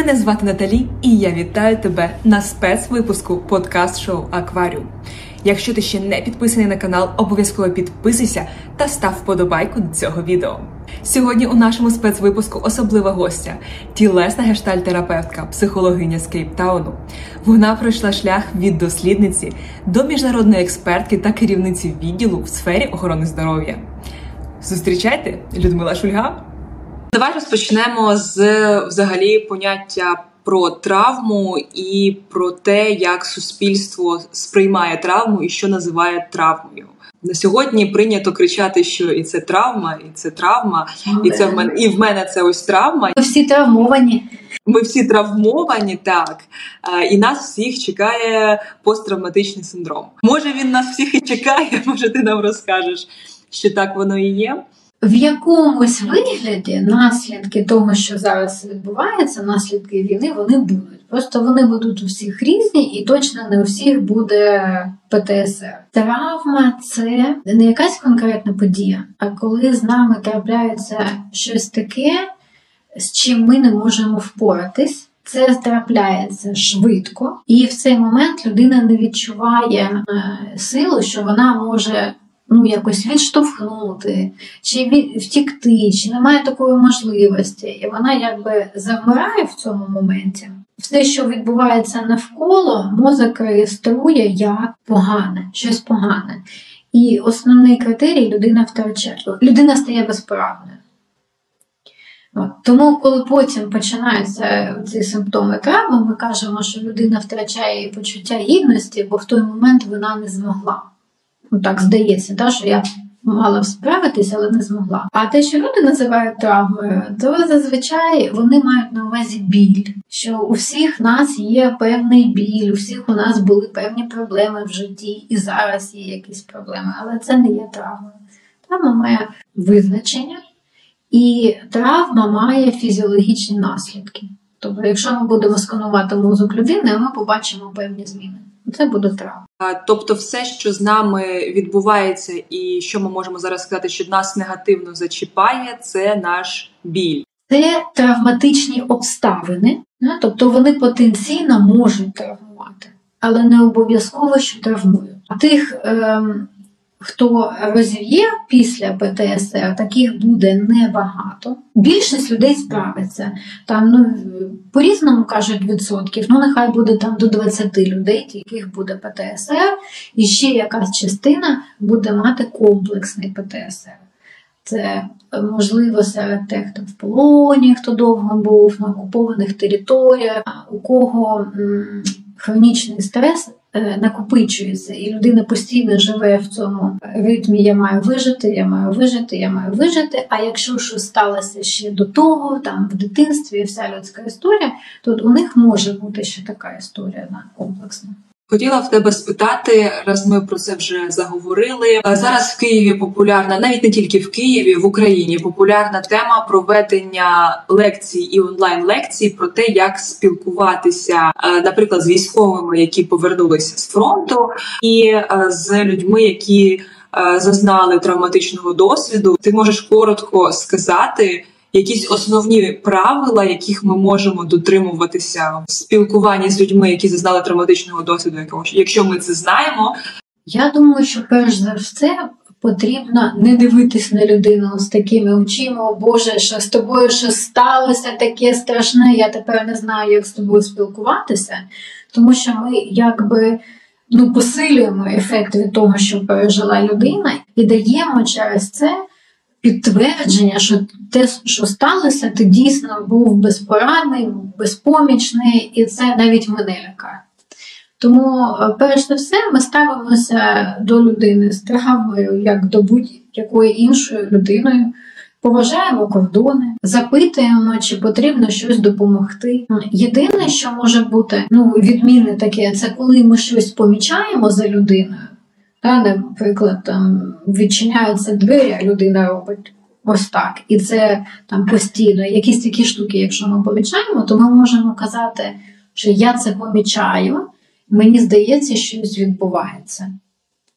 Мене звати Наталі, і я вітаю тебе на спецвипуску подкаст-шоу Акваріум. Якщо ти ще не підписаний на канал, обов'язково підписуйся та став вподобайку до цього відео. Сьогодні у нашому спецвипуску особлива гостя, тілесна гештальтерапевтка, психологиня з Кейптауну. Вона пройшла шлях від дослідниці до міжнародної експертки та керівниці відділу в сфері охорони здоров'я. Зустрічайте Людмила Шульга. Давай розпочнемо з взагалі поняття про травму і про те, як суспільство сприймає травму і що називає травмою. На сьогодні прийнято кричати, що і це травма, і це травма, і це в мене і в мене це ось травма. Ми всі травмовані. Ми всі травмовані, так і нас всіх чекає посттравматичний синдром. Може він нас всіх і чекає, може ти нам розкажеш, що так воно і є в якомусь вигляді наслідки того, що зараз відбувається, наслідки війни, вони будуть. Просто вони будуть у всіх різні, і точно не у всіх буде ПТСР. Травма це не якась конкретна подія, а коли з нами трапляється щось таке, з чим ми не можемо впоратись. Це трапляється швидко, і в цей момент людина не відчуває е, силу, що вона може ну, якось відштовхнути, чи втікти, чи немає такої можливості. І вона якби завмирає в цьому моменті. Все, що відбувається навколо, мозок реєструє як погане, щось погане. І основний критерій людина втрачає. Людина стає безпорадною. От. Тому, коли потім починаються ці симптоми травми, ми кажемо, що людина втрачає почуття гідності, бо в той момент вона не змогла ну так здається, да, що я мала справитися, але не змогла. А те, що люди називають травмою, то зазвичай вони мають на увазі біль. Що у всіх нас є певний біль, у всіх у нас були певні проблеми в житті, і зараз є якісь проблеми, але це не є травмою. Травма має визначення, і травма має фізіологічні наслідки. Тобто, якщо ми будемо сканувати мозок людини, ми побачимо певні зміни. Це буде травма. Тобто, все, що з нами відбувається, і що ми можемо зараз сказати, що нас негативно зачіпає, це наш біль. Це травматичні обставини, тобто вони потенційно можуть травмувати, але не обов'язково, що травмують. А тих ем, хто розів'є після ПТСР, таких буде небагато. Більшість людей справиться. Там ну по-різному кажуть відсотків, ну нехай буде там до 20 людей, яких буде ПТСР, і ще якась частина буде мати комплексний ПТСР. Це можливо серед тих, хто в полоні, хто довго був на окупованих територіях, у кого м, хронічний стрес накопичується, і людина постійно живе в цьому ритмі Я маю вижити, я маю вижити, я маю вижити. А якщо щось сталося ще до того, там в дитинстві вся людська історія, то у них може бути ще така історія на комплексна. Хотіла в тебе спитати, раз ми про це вже заговорили. Зараз в Києві популярна, навіть не тільки в Києві, в Україні популярна тема проведення лекцій і онлайн лекцій про те, як спілкуватися, е, наприклад, з військовими, які повернулися з фронту, і е, з людьми, які е, зазнали травматичного досвіду. Ти можеш коротко сказати якісь основні правила, яких ми можемо дотримуватися в спілкуванні з людьми, які зазнали травматичного досвіду, якогось, якщо ми це знаємо. Я думаю, що перш за все. Потрібно не дивитись на людину з такими очима, о Боже, що з тобою щось сталося таке страшне, я тепер не знаю, як з тобою спілкуватися, тому що ми якби ну, посилюємо ефект від того, що пережила людина, і даємо через це підтвердження, що те, що сталося, ти дійсно був безпорадний, безпомічний, і це навіть мене лякає. Тому, е, перш за все, ми ставимося до людини з травмою, як до будь-якої іншої людиною. Поважаємо кордони, запитуємо, чи потрібно щось допомогти. Єдине, що може бути ну відмінне таке, це коли ми щось помічаємо за людиною, та, Наприклад, там відчиняються двері, а людина робить ось так. І це там постійно. Якісь такі штуки, якщо ми помічаємо, то ми можемо казати, що я це помічаю, мені здається, що щось відбувається.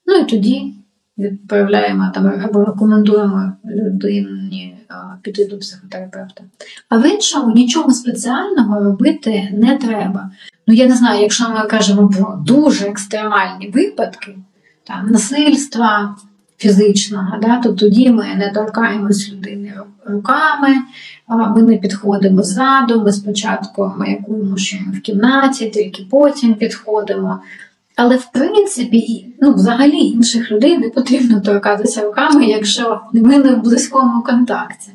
Ну і тоді відправляємо там або рекомендуємо людині піти до психотерапевта. А в іншому нічого спеціального робити не треба. Ну, я не знаю, якщо ми кажемо про дуже екстремальні випадки, там насильства фізичного, да, то тоді ми не торкаємось людини руками, ми не підходимо ззаду, ми спочатку маякуємо, що ми в кімнаті, тільки потім підходимо. Але в принципі, ну, взагалі інших людей не потрібно торкатися руками, якщо ми не в близькому контакті.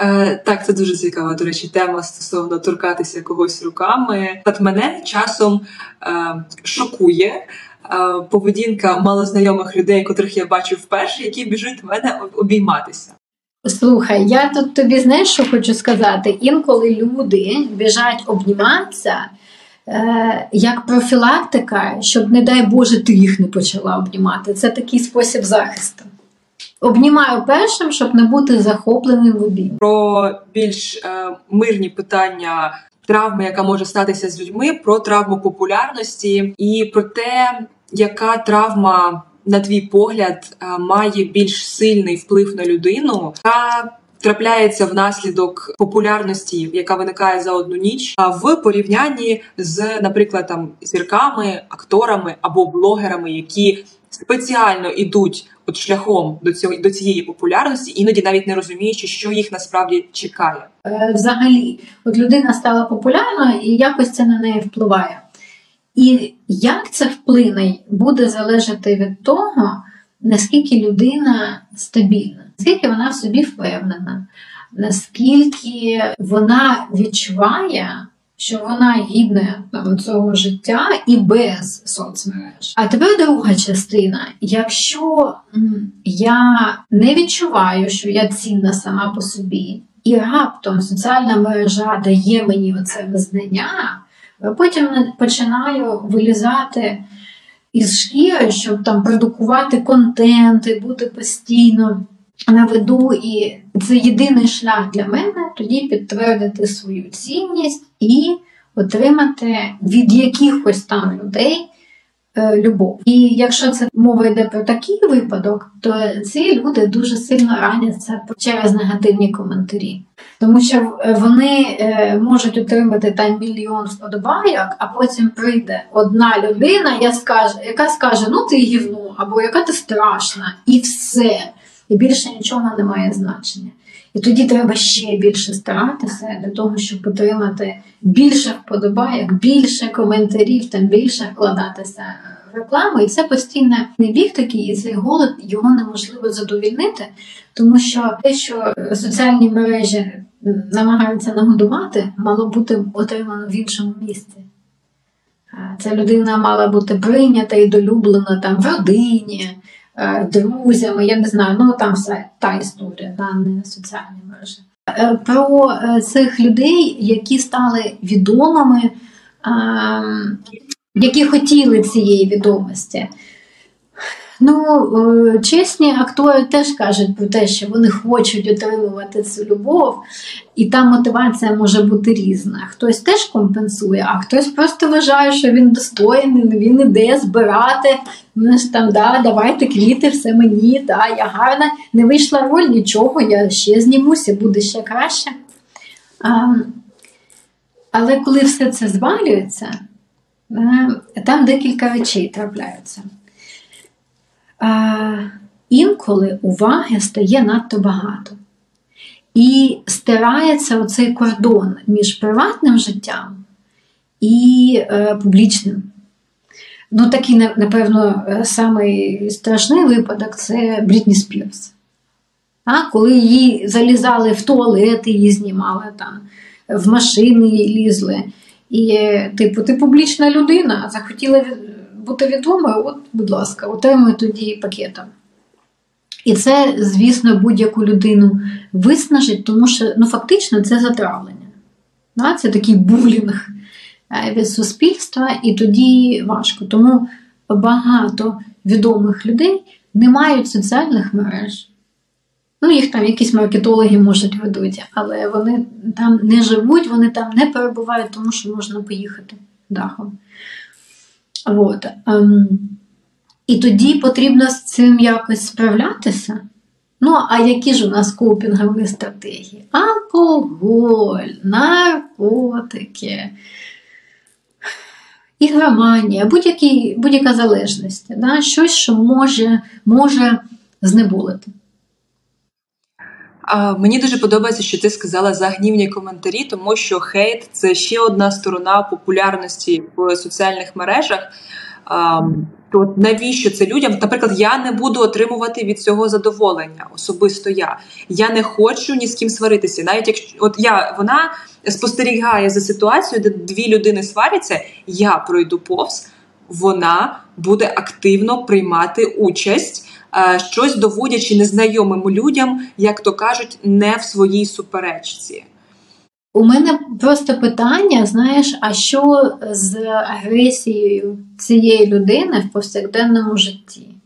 Е, Так, це дуже цікава, до речі, тема стосовно торкатися когось руками. От мене часом е, шокує поведінка малознайомих людей, котрих я бачу вперше, які біжуть в мене обійматися. Слухай, я тут тобі знаєш, що хочу сказати. Інколи люди біжать обніматися е, як профілактика, щоб, не дай Боже, ти їх не почала обнімати. Це такий спосіб захисту. Обнімаю першим, щоб не бути захопленим в обійм. Про більш е, мирні питання травми, яка може статися з людьми, про травму популярності і про те, яка травма, на твій погляд, е, має більш сильний вплив на людину, та трапляється внаслідок популярності, яка виникає за одну ніч, а в порівнянні з, наприклад, там зірками, акторами або блогерами, які спеціально ідуть от шляхом до цього до цієї популярності, іноді навіть не розуміючи, що їх насправді чекає. Е, взагалі, от людина стала популярною і якось це на неї впливає. І як це вплине, буде залежати від того, наскільки людина стабільна, наскільки вона в собі впевнена, наскільки вона відчуває що вона гідна там, цього життя і без соцмереж. А тепер друга частина: якщо я не відчуваю, що я цінна сама по собі, і раптом соціальна мережа дає мені оце визнання, потім починаю вилізати. Із шкіри, щоб там продукувати контент, бути постійно на виду, і це єдиний шлях для мене тоді підтвердити свою цінність і отримати від якихось там людей любов. І якщо це мова йде про такий випадок, то ці люди дуже сильно раняться через негативні коментарі. Тому що вони е, можуть отримати там мільйон вподобайок, а потім прийде одна людина, яка скаже: Ну ти гівно, або яка ти страшна, і все і більше нічого не має значення. І тоді треба ще більше старатися для того, щоб отримати більше вподобайок, більше коментарів, там більше вкладатися в рекламу. І це постійний біг такий, і цей голод його неможливо задовільнити, тому що те, що соціальні мережі намагаються нагодувати, мало бути отримано в іншому місці. Ця людина мала бути прийнята і долюблена там в родині. Е, друзями, я не знаю, ну там все та історія, да, не соціальні мережі. Е, про е, цих людей, які стали відомими, які хотіли цієї відомості. Ну, е, чесні актори теж кажуть про те, що вони хочуть отримувати цю любов, і там мотивація може бути різна. Хтось теж компенсує, а хтось просто вважає, що він достойний, він іде збирати. Ну, ж там, да, Давайте квіти, все мені, да, я гарна, не вийшла роль, нічого, я ще знімуся, буде ще краще. А, Але коли все це звалюється, е, там декілька речей трапляються інколи уваги стає надто багато. І стирається оцей кордон між приватним життям і е, публічним. Ну, такий, напевно, самий страшний випадок це Брітні Спірс. А, Коли її залізали в туалет, її знімали там, в машини її лізли. І, типу, ти публічна людина, захотіла бути відомою, от, будь ласка, отримуй тоді пакетом. І це, звісно, будь-яку людину виснажить, тому що ну, фактично це затравлення. Це такий булінг е, від суспільства, і тоді важко. Тому багато відомих людей не мають соціальних мереж. Ну, їх там якісь маркетологи можуть ведуть, але вони там не живуть, вони там не перебувають, тому що можна поїхати дахом. Вот. Ем, І тоді потрібно з цим якось справлятися. Ну, а які ж у нас копінгові стратегії? Алкоголь, наркотики, ігроманія, будь-яка залежність, да? щось, що може, може знеболити. Мені дуже подобається, що ти сказала за гнівні коментарі, тому що хейт це ще одна сторона популярності в соціальних мережах. То навіщо це людям? Наприклад, я не буду отримувати від цього задоволення, особисто я. Я не хочу ні з ким сваритися. Навіть якщо от я вона спостерігає за ситуацією, де дві людини сваряться, я пройду повз, вона буде активно приймати участь. Е, щось доводячи незнайомим людям, як то кажуть, не в своїй суперечці. У мене просто питання: знаєш, а що з агресією цієї людини в повсякденному житті?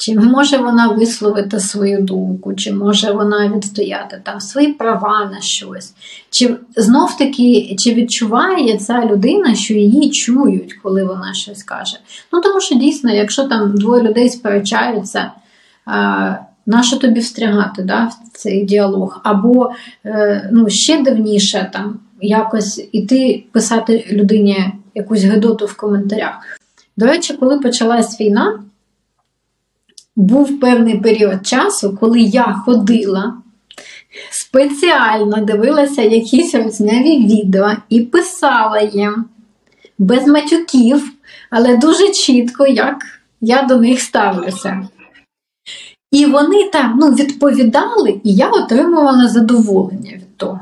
Чи може вона висловити свою думку, чи може вона відстояти там свої права на щось? Чи знов таки чи відчуває ця людина, що її чують, коли вона щось каже? Ну тому що дійсно, якщо там двоє людей сперечаються, нащо тобі встрягати да, в цей діалог? Або е, ну, ще дивніше там якось іти писати людині якусь гидоту в коментарях. До речі, коли почалась війна був певний період часу, коли я ходила, спеціально дивилася якісь розняві відео і писала їм без матюків, але дуже чітко, як я до них ставлюся. І вони там ну, відповідали, і я отримувала задоволення від того.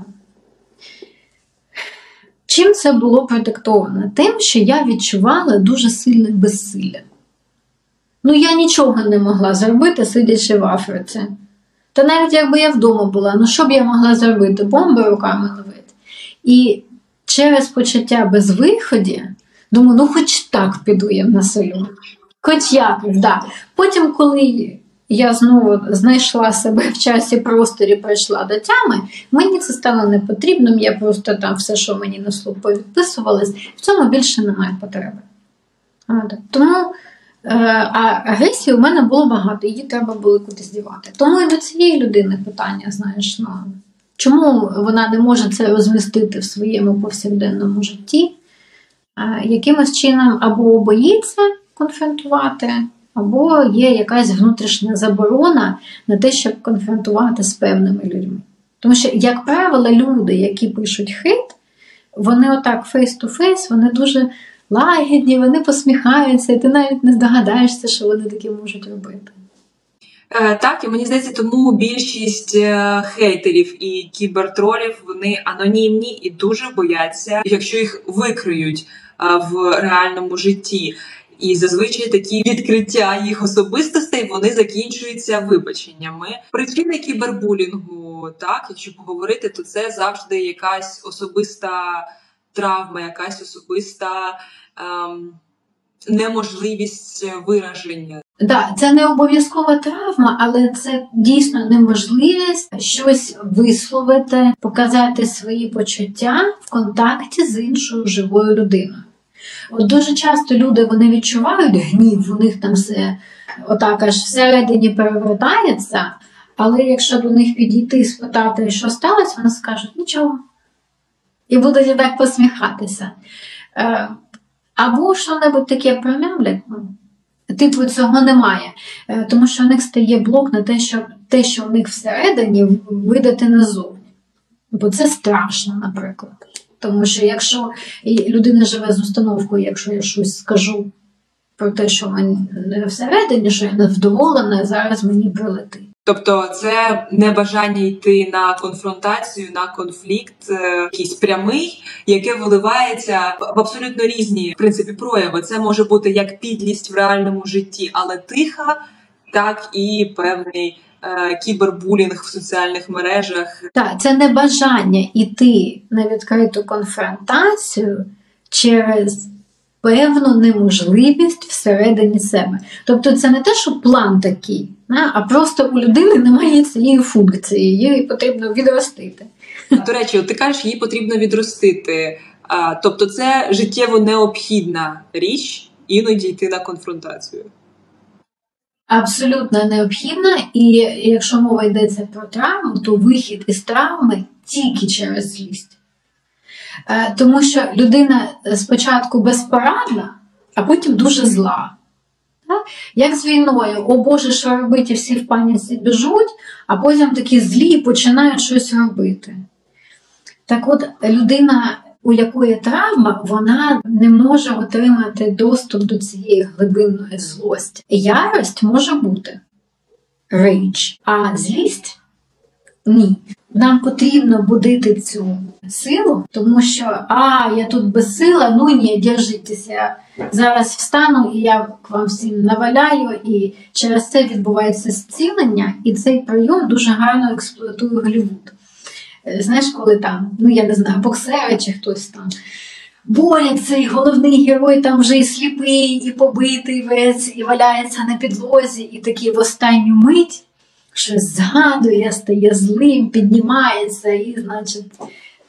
Чим це було продиктовано? Тим, що я відчувала дуже сильне безсилля. Ну, я нічого не могла зробити, сидячи в Африці. Та навіть якби я вдома була, ну що б я могла зробити? Бомби руками ловити. І через почуття безвиході, думаю, ну хоч так піду я на селю. Хоч якось, да. Потім, коли я знову знайшла себе в часі просторі, прийшла до тями, мені це стало не потрібним, я просто там все, що мені на слух повідписувалось, в цьому більше немає потреби. Тому а агресії у мене було багато, її треба було кудись дівати. Тому і до цієї людини питання, знаєш, ну, чому вона не може це розмістити в своєму повсякденному житті, якимось чином або боїться конфронтувати, або є якась внутрішня заборона на те, щоб конфронтувати з певними людьми. Тому що, як правило, люди, які пишуть хейт, вони отак face-to-face, вони дуже лагідні, вони посміхаються, і ти навіть не здогадаєшся, що вони таке можуть робити. Е, так, і мені здається, тому більшість е, хейтерів і кібертролів вони анонімні і дуже бояться, якщо їх викриють е, в реальному житті. І зазвичай такі відкриття їх особистостей вони закінчуються вибаченнями. Причини кібербулінгу, так якщо поговорити, то це завжди якась особиста травма, якась особиста ем, неможливість вираження. Да, це не обов'язкова травма, але це дійсно неможливість щось висловити, показати свої почуття в контакті з іншою живою людиною. От Дуже часто люди вони відчувають гнів, у них там все отак аж всередині перевертається, але якщо до них підійти і спитати, що сталося, вони скажуть нічого і будуть так посміхатися. Е, або що-небудь таке промямлять, ну, типу цього немає. Е, тому що у них стає блок на те, що те, що у них всередині, видати назовні. Бо це страшно, наприклад. Тому що якщо людина живе з установкою, якщо я щось скажу про те, що мені всередині, що я невдоволена, зараз мені прилетить. Тобто, це не бажання йти на конфронтацію, на конфлікт, е, якийсь прямий, яке виливається в абсолютно різні в принципі прояви. Це може бути як підлість в реальному житті, але тиха, так і певний е, кібербулінг в соціальних мережах. Так, це не бажання йти на відкриту конфронтацію через певну неможливість всередині себе. Тобто, це не те, що план такий, а просто у людини немає цієї функції, її потрібно відростити. До речі, ти кажеш, її потрібно відростити. Тобто, це життєво необхідна річ іноді йти на конфронтацію. абсолютно необхідна, і якщо мова йдеться про травму, то вихід із травми тільки через злість. Е, тому що людина спочатку безпорадна, а потім дуже зла. Як з війною, о Боже, що робити, всі в паніці біжуть, а потім такі злі починають щось робити. Так от людина, у якої травма, вона не може отримати доступ до цієї глибинної злості. Ярость може бути рейдж, а злість ні. Нам потрібно будити цю силу, тому що а, я тут безсила, ну ні, держитеся. Зараз встану і як вам всім наваляю, і через це відбувається зцілення, і цей прийом дуже гарно експлуатує Голлівуд. Е, знаєш, коли там, ну я не знаю, боксери чи хтось там. Борять цей головний герой там вже і сліпий, і побитий весь, і валяється на підлозі, і такий в останню мить щось згадує, стає злим, піднімається і, значить,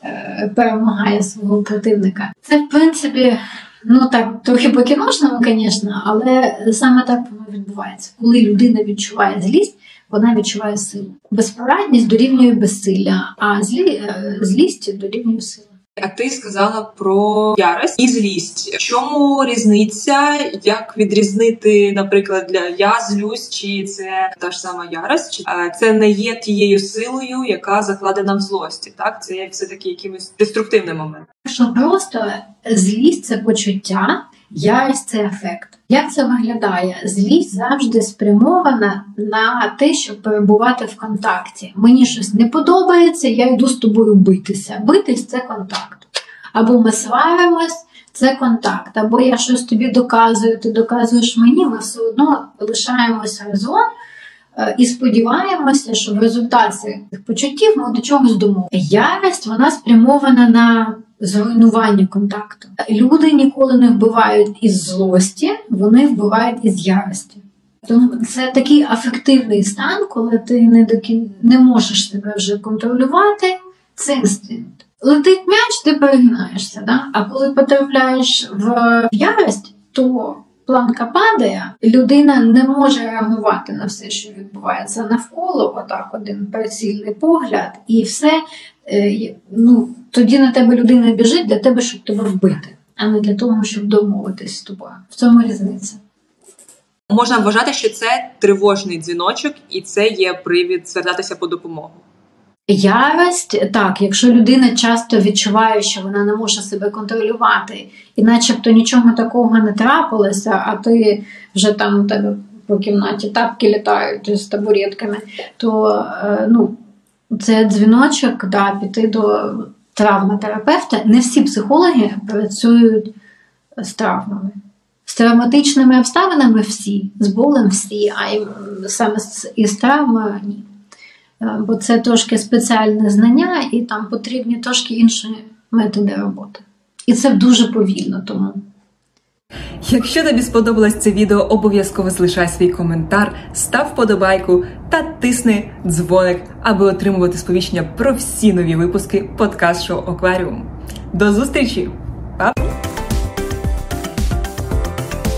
е, перемагає свого противника. Це, в принципі, ну так, трохи по-кіношному, звісно, але саме так воно відбувається. Коли людина відчуває злість, вона відчуває силу. Безпорадність дорівнює безсилля, а злі, е, злість дорівнює силу. А ти сказала про ярость і злість. Чому різниця? Як відрізнити, наприклад, для я злюсь, чи це та ж сама ярость, чи це не є тією силою, яка закладена в злості? Так, це є все таки якимось деструктивним моментом. Що просто злість це почуття, ярость це ефект. Як це виглядає? Злість завжди спрямована на те, щоб перебувати в контакті. Мені щось не подобається, я йду з тобою битися. Битись це контакт. Або ми сваримось, це контакт. Або я щось тобі доказую, ти доказуєш мені, ми все одно лишаємося разом. Е, і сподіваємося, що в результаті цих почуттів ми до чогось домовимо. Ярость вона спрямована на зруйнування контакту. Люди ніколи не вбивають із злості, вони вбивають із ярості. Тому це такий афективний стан, коли ти не до кін... не можеш себе вже контролювати. Це інстинкт. Летить м'яч, ти перегинаєшся. Да? А коли потрапляєш в ярость, то планка падає, людина не може реагувати на все, що відбувається навколо, отак один прицільний погляд, і все е, ну, тоді на тебе людина біжить для тебе, щоб тебе вбити, а не для того, щоб домовитись з тобою. В цьому різниця. Можна вважати, що це тривожний дзвіночок, і це є привід звертатися по допомогу. Ярость, так, якщо людина часто відчуває, що вона не може себе контролювати, і начебто нічого такого не трапилося, а ти вже там у тебе по кімнаті тапки літають з табуретками, то е, ну, це дзвіночок да, піти до травматерапевта. Не всі психологи працюють з травмами. З травматичними обставинами всі, з болем всі, а саме із травмою ні. Е, бо це трошки спеціальне знання, і там потрібні трошки інші методи роботи. І це дуже повільно тому. Якщо тобі сподобалось це відео, обов'язково залишай свій коментар, став вподобайку та тисни дзвоник, аби отримувати сповіщення про всі нові випуски подкаст шоу Акваріум. До зустрічі!